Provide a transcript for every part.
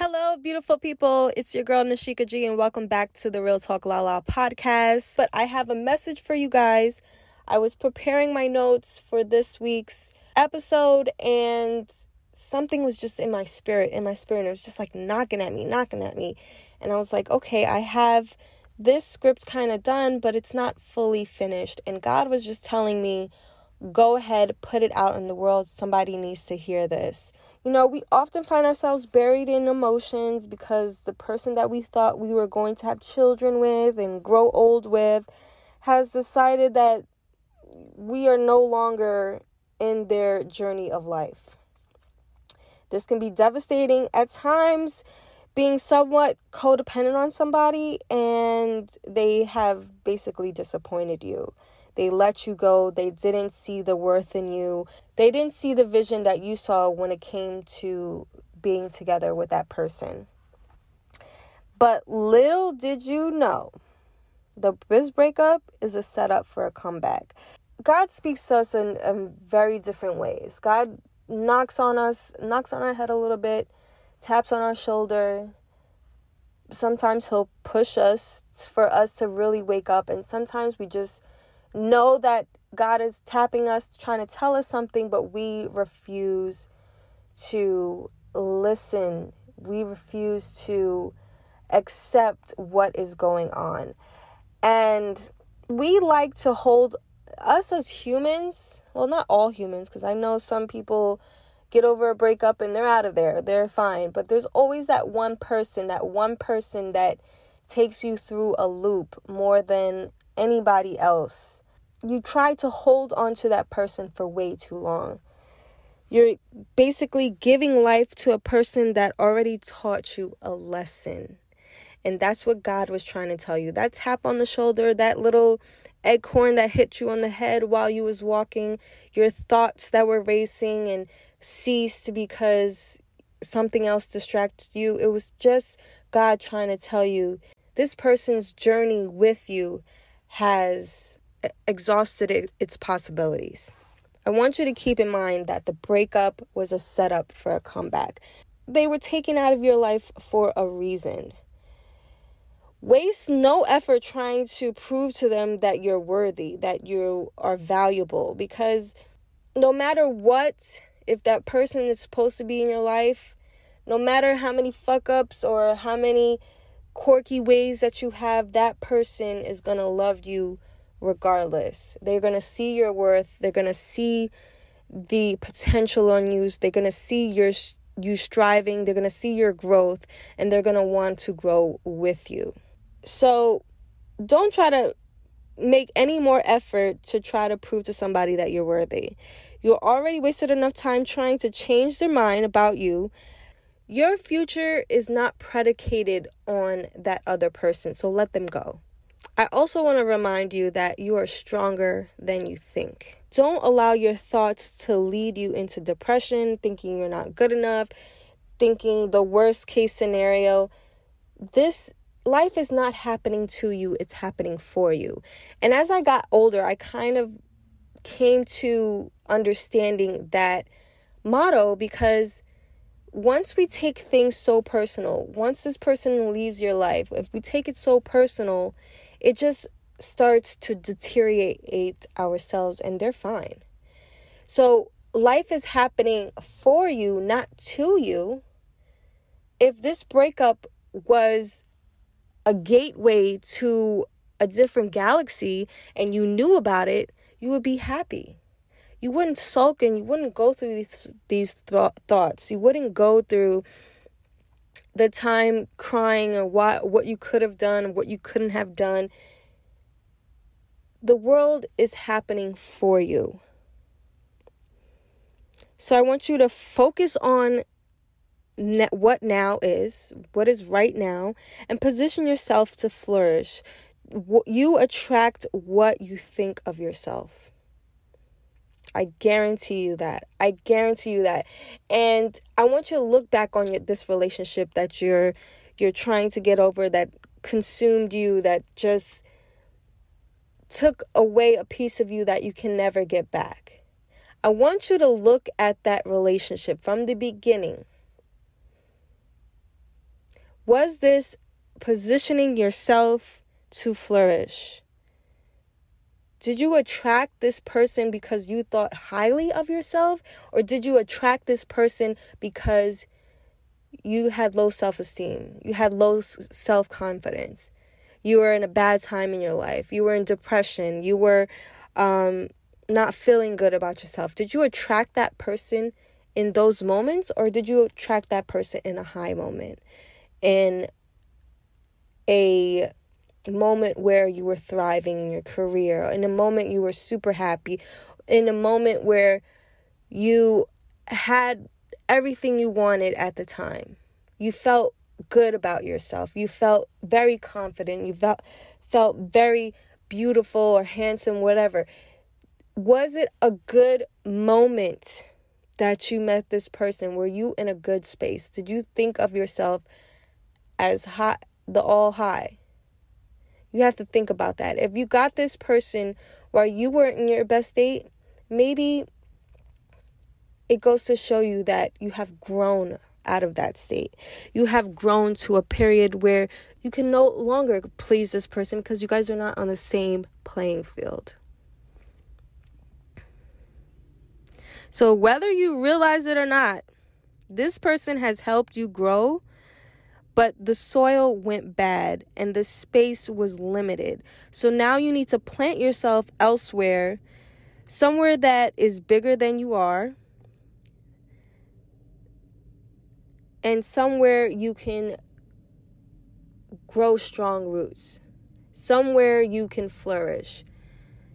Hello, beautiful people. It's your girl Nashika G, and welcome back to the Real Talk La La podcast. But I have a message for you guys. I was preparing my notes for this week's episode, and something was just in my spirit, in my spirit. It was just like knocking at me, knocking at me. And I was like, okay, I have this script kind of done, but it's not fully finished. And God was just telling me, go ahead, put it out in the world. Somebody needs to hear this. You know, we often find ourselves buried in emotions because the person that we thought we were going to have children with and grow old with has decided that we are no longer in their journey of life. This can be devastating at times, being somewhat codependent on somebody and they have basically disappointed you. They let you go. They didn't see the worth in you. They didn't see the vision that you saw when it came to being together with that person. But little did you know, the biz breakup is a setup for a comeback. God speaks to us in, in very different ways. God knocks on us, knocks on our head a little bit, taps on our shoulder. Sometimes he'll push us for us to really wake up, and sometimes we just know that God is tapping us, trying to tell us something, but we refuse to listen. We refuse to accept what is going on. And we like to hold us as humans, well, not all humans, because I know some people get over a breakup and they're out of there, they're fine. But there's always that one person, that one person that takes you through a loop more than anybody else you try to hold on to that person for way too long. You're basically giving life to a person that already taught you a lesson. And that's what God was trying to tell you. That tap on the shoulder, that little acorn that hit you on the head while you was walking, your thoughts that were racing and ceased because something else distracted you. It was just God trying to tell you this person's journey with you has exhausted its possibilities. I want you to keep in mind that the breakup was a setup for a comeback. They were taken out of your life for a reason. Waste no effort trying to prove to them that you're worthy, that you are valuable, because no matter what, if that person is supposed to be in your life, no matter how many fuck ups or how many quirky ways that you have, that person is going to love you regardless. They're going to see your worth. They're going to see the potential on you. They're going to see your you striving. They're going to see your growth and they're going to want to grow with you. So don't try to make any more effort to try to prove to somebody that you're worthy. You already wasted enough time trying to change their mind about you. Your future is not predicated on that other person, so let them go. I also want to remind you that you are stronger than you think. Don't allow your thoughts to lead you into depression, thinking you're not good enough, thinking the worst case scenario. This life is not happening to you, it's happening for you. And as I got older, I kind of came to understanding that motto because once we take things so personal, once this person leaves your life, if we take it so personal, it just starts to deteriorate ourselves and they're fine. So life is happening for you, not to you. If this breakup was a gateway to a different galaxy and you knew about it, you would be happy. You wouldn't sulk and you wouldn't go through these, these th- thoughts. You wouldn't go through the time crying or what what you could have done, what you couldn't have done. The world is happening for you. So I want you to focus on ne- what now is, what is right now, and position yourself to flourish. You attract what you think of yourself. I guarantee you that. I guarantee you that. And I want you to look back on your, this relationship that you're you're trying to get over that consumed you that just took away a piece of you that you can never get back. I want you to look at that relationship from the beginning Was this positioning yourself to flourish? Did you attract this person because you thought highly of yourself? Or did you attract this person because you had low self esteem? You had low self confidence? You were in a bad time in your life? You were in depression? You were um, not feeling good about yourself? Did you attract that person in those moments? Or did you attract that person in a high moment? In a moment where you were thriving in your career, in a moment you were super happy, in a moment where you had everything you wanted at the time. You felt good about yourself. You felt very confident. You felt felt very beautiful or handsome whatever. Was it a good moment that you met this person? Were you in a good space? Did you think of yourself as high, the all high? You have to think about that. If you got this person while you weren't in your best state, maybe it goes to show you that you have grown out of that state. You have grown to a period where you can no longer please this person because you guys are not on the same playing field. So, whether you realize it or not, this person has helped you grow but the soil went bad and the space was limited. So now you need to plant yourself elsewhere, somewhere that is bigger than you are, and somewhere you can grow strong roots, somewhere you can flourish.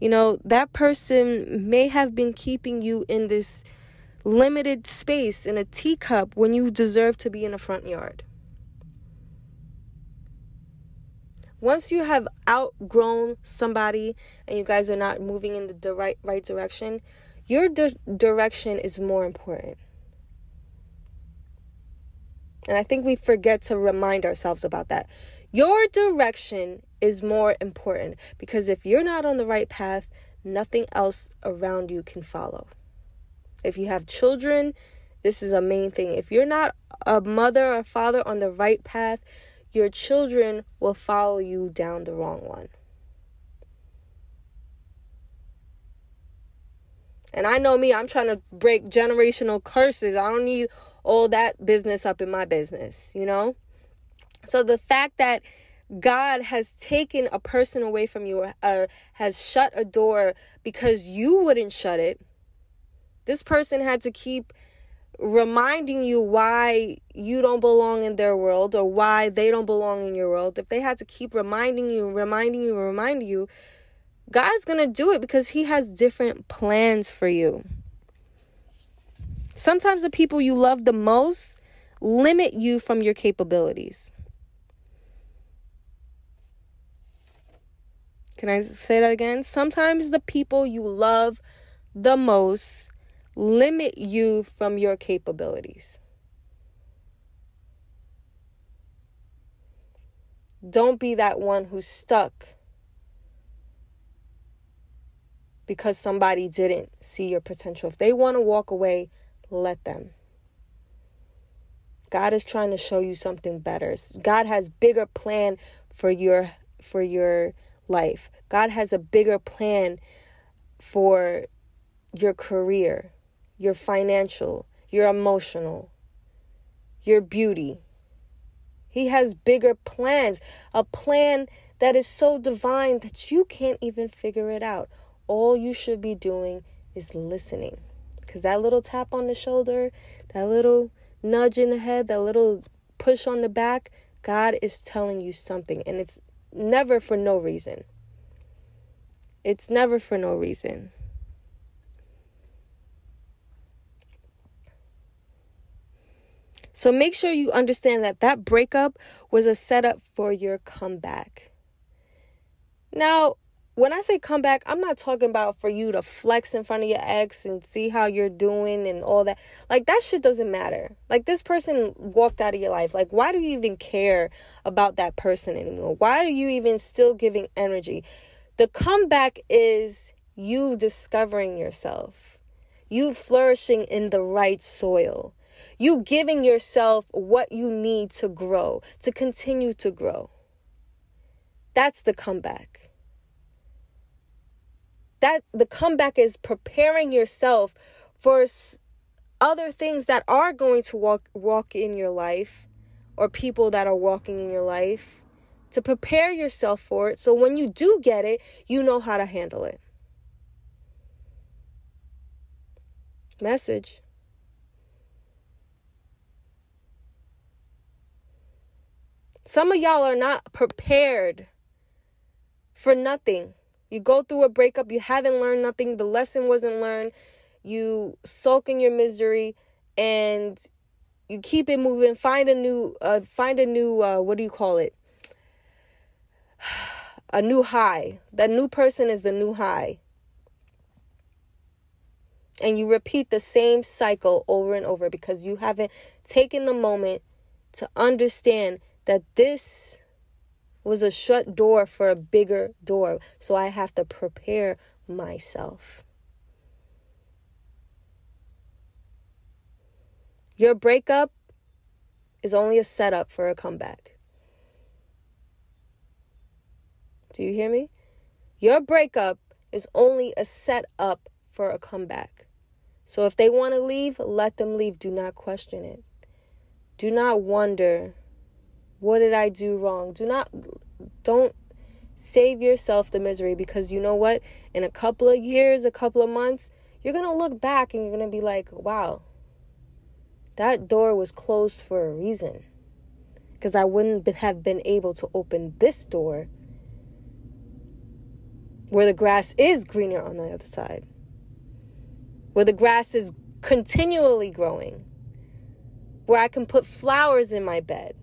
You know, that person may have been keeping you in this limited space in a teacup when you deserve to be in a front yard. Once you have outgrown somebody and you guys are not moving in the right right direction, your di- direction is more important. And I think we forget to remind ourselves about that. Your direction is more important because if you're not on the right path, nothing else around you can follow. If you have children, this is a main thing. If you're not a mother or father on the right path, your children will follow you down the wrong one. And I know me, I'm trying to break generational curses. I don't need all that business up in my business, you know? So the fact that God has taken a person away from you or has shut a door because you wouldn't shut it, this person had to keep reminding you why you don't belong in their world or why they don't belong in your world, if they had to keep reminding you, reminding you, reminding you, God's going to do it because He has different plans for you. Sometimes the people you love the most limit you from your capabilities. Can I say that again? Sometimes the people you love the most limit you from your capabilities. Don't be that one who's stuck because somebody didn't see your potential. If they want to walk away, let them. God is trying to show you something better. God has bigger plan for your for your life. God has a bigger plan for your career your financial, your emotional, your beauty. He has bigger plans, a plan that is so divine that you can't even figure it out. All you should be doing is listening. Because that little tap on the shoulder, that little nudge in the head, that little push on the back, God is telling you something. And it's never for no reason. It's never for no reason. So make sure you understand that that breakup was a setup for your comeback. Now, when I say comeback, I'm not talking about for you to flex in front of your ex and see how you're doing and all that. Like, that shit doesn't matter. Like, this person walked out of your life. Like, why do you even care about that person anymore? Why are you even still giving energy? The comeback is you discovering yourself, you flourishing in the right soil You giving yourself what you need to grow, to continue to grow. That's the comeback. That the comeback is preparing yourself for other things that are going to walk walk in your life or people that are walking in your life to prepare yourself for it so when you do get it, you know how to handle it. Message. Some of y'all are not prepared for nothing. You go through a breakup, you haven't learned nothing, the lesson wasn't learned, you sulk in your misery, and you keep it moving. Find a new, uh, find a new, uh, what do you call it? A new high. That new person is the new high. And you repeat the same cycle over and over because you haven't taken the moment to understand that this was a shut door for a bigger door. So I have to prepare myself. Your breakup is only a setup for a comeback. Do you hear me? Your breakup is only a setup for a comeback. So if they want to leave, let them leave. Do not question it. Do not wonder, what did I do wrong? Do not, don't save yourself the misery because you know what? In a couple of years, a couple of months, you're going to look back and you're going to be like, wow, that door was closed for a reason. Because I wouldn't have been able to open this door where the grass is greener on the other side, where the grass is continually growing, where I can put flowers in my bed.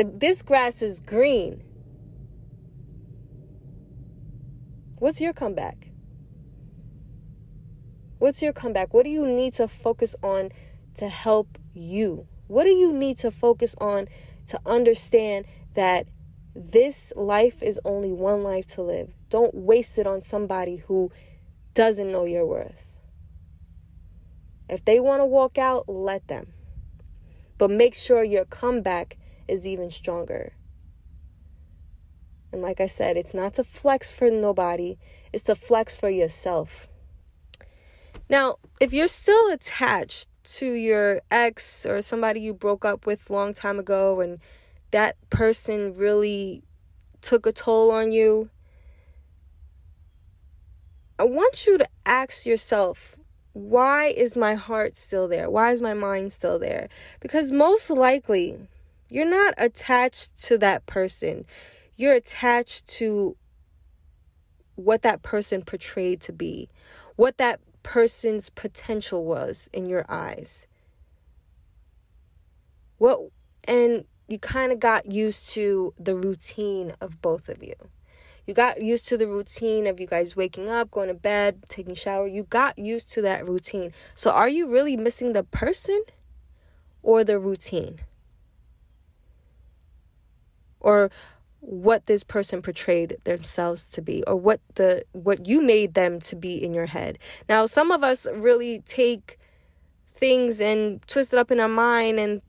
The, this grass is green. What's your comeback? What's your comeback? What do you need to focus on to help you? What do you need to focus on to understand that this life is only one life to live? Don't waste it on somebody who doesn't know your worth. If they want to walk out, let them. But make sure your comeback is even stronger. And like I said, it's not to flex for nobody, it's to flex for yourself. Now, if you're still attached to your ex or somebody you broke up with long time ago and that person really took a toll on you, I want you to ask yourself, why is my heart still there? Why is my mind still there? Because most likely, you're not attached to that person. You're attached to what that person portrayed to be, what that person's potential was in your eyes. What and you kind of got used to the routine of both of you. You got used to the routine of you guys waking up, going to bed, taking shower. You got used to that routine. So are you really missing the person or the routine? Or what this person portrayed themselves to be or what the what you made them to be in your head. Now, some of us really take things and twist it up in our mind and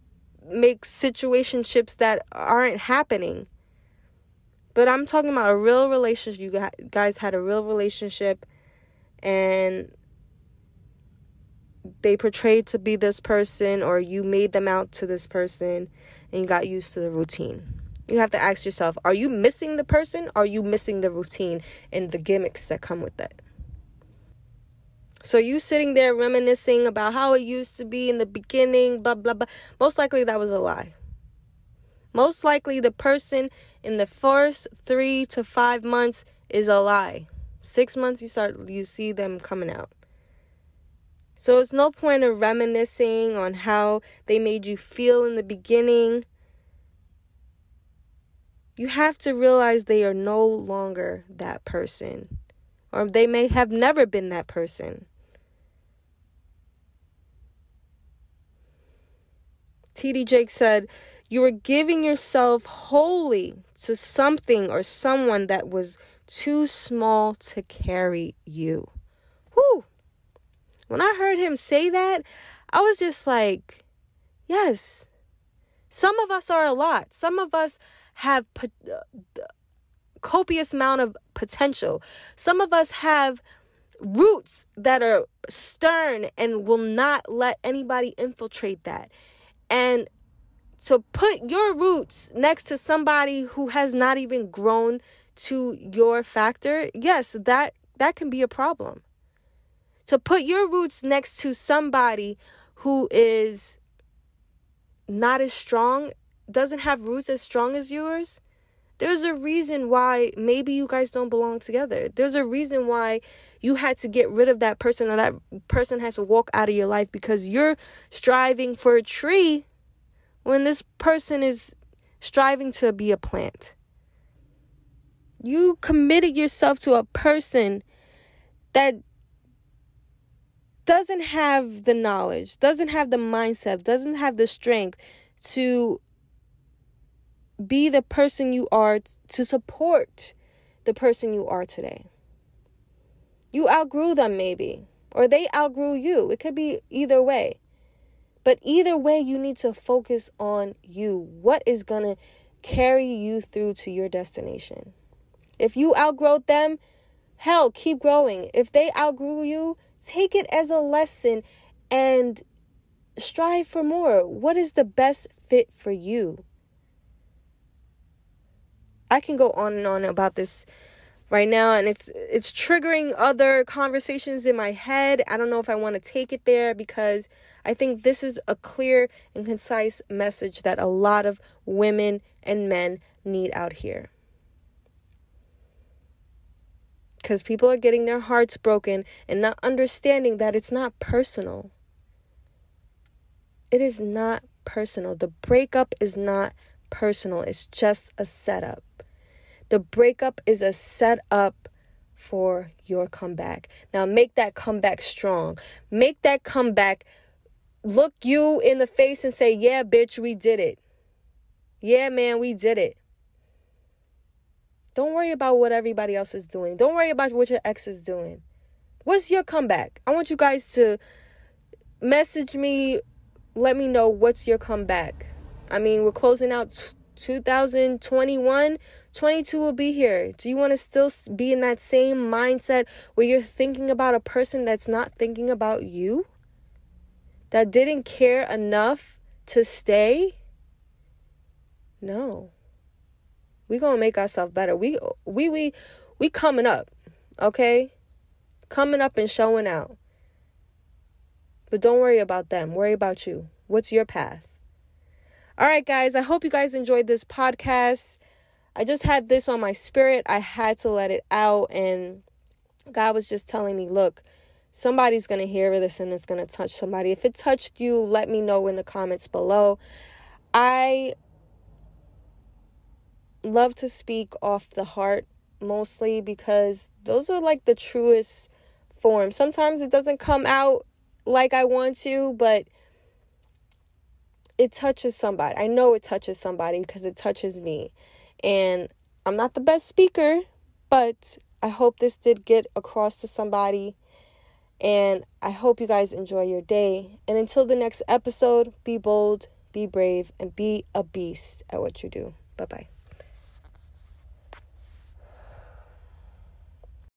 make situationships that aren't happening. But I'm talking about a real relationship. You guys had a real relationship and they portrayed to be this person or you made them out to this person and you got used to the routine you have to ask yourself are you missing the person? Are you missing the routine and the gimmicks that come with that? So you sitting there reminiscing about how it used to be in the beginning blah blah blah most likely that was a lie. Most likely the person in the first 3 to 5 months is a lie. 6 months you start you see them coming out. So it's no point of reminiscing on how they made you feel in the beginning you have to realize they are no longer that person, or they may have never been that person. T.D. Jakes said, You were giving yourself wholly to something or someone that was too small to carry you. Whew. When I heard him say that, I was just like, yes. Some of us are a lot. Some of us have uh, copious amount of potential. Some of us have roots that are stern and will not let anybody infiltrate that. And to put your roots next to somebody who has not even grown to your factor. Yes, that that can be a problem. To put your roots next to somebody who is not as strong, doesn't have roots as strong as yours, there's a reason why maybe you guys don't belong together. There's a reason why you had to get rid of that person or that person has to walk out of your life because you're striving for a tree when this person is striving to be a plant. You committed yourself to a person that doesn't have the knowledge, doesn't have the mindset, doesn't have the strength to be the person you are, to support the person you are today. You outgrew them, maybe, or they outgrew you. It could be either way. But either way, you need to focus on you. What is going to carry you through to your destination? If you outgrow them, hell, keep growing. If they outgrew you, take it as a lesson and strive for more. What is the best fit for you? I can go on and on about this right now and it's it's triggering other conversations in my head. I don't know if I want to take it there because I think this is a clear and concise message that a lot of women and men need out here. Cuz people are getting their hearts broken and not understanding that it's not personal. It is not personal. The breakup is not personal. It's just a setup. The breakup is a setup for your comeback. Now make that comeback strong. Make that comeback look you in the face and say, "Yeah, bitch, we did it." Yeah, man, we did it. Don't worry about what everybody else is doing. Don't worry about what your ex is doing. What's your comeback? I want you guys to message me, let me know what's your comeback. I mean, we're closing out 2021, 22 will be here. Do you want to still be in that same mindset where you're thinking about a person that's not thinking about you? That didn't care enough to stay? No. We going to make ourselves better. We we we we coming up, okay? Coming up and showing out. But don't worry about them. Worry about you. What's your path? All right, guys, I hope you guys enjoyed this podcast. I just had this on my spirit. I had to let it out. And God was just telling me, look, somebody's going to hear this and it's going to touch somebody. If it touched you, let me know in the comments below. I love to speak off the heart mostly because those are like the truest forms. Sometimes it doesn't come out like I want to, but it touches somebody. I know it touches somebody because it touches me. And I'm not the best speaker, but I hope this did get across to somebody. And I hope you guys enjoy your day. And until the next episode, be bold, be brave, and be a beast at what you do. Bye bye.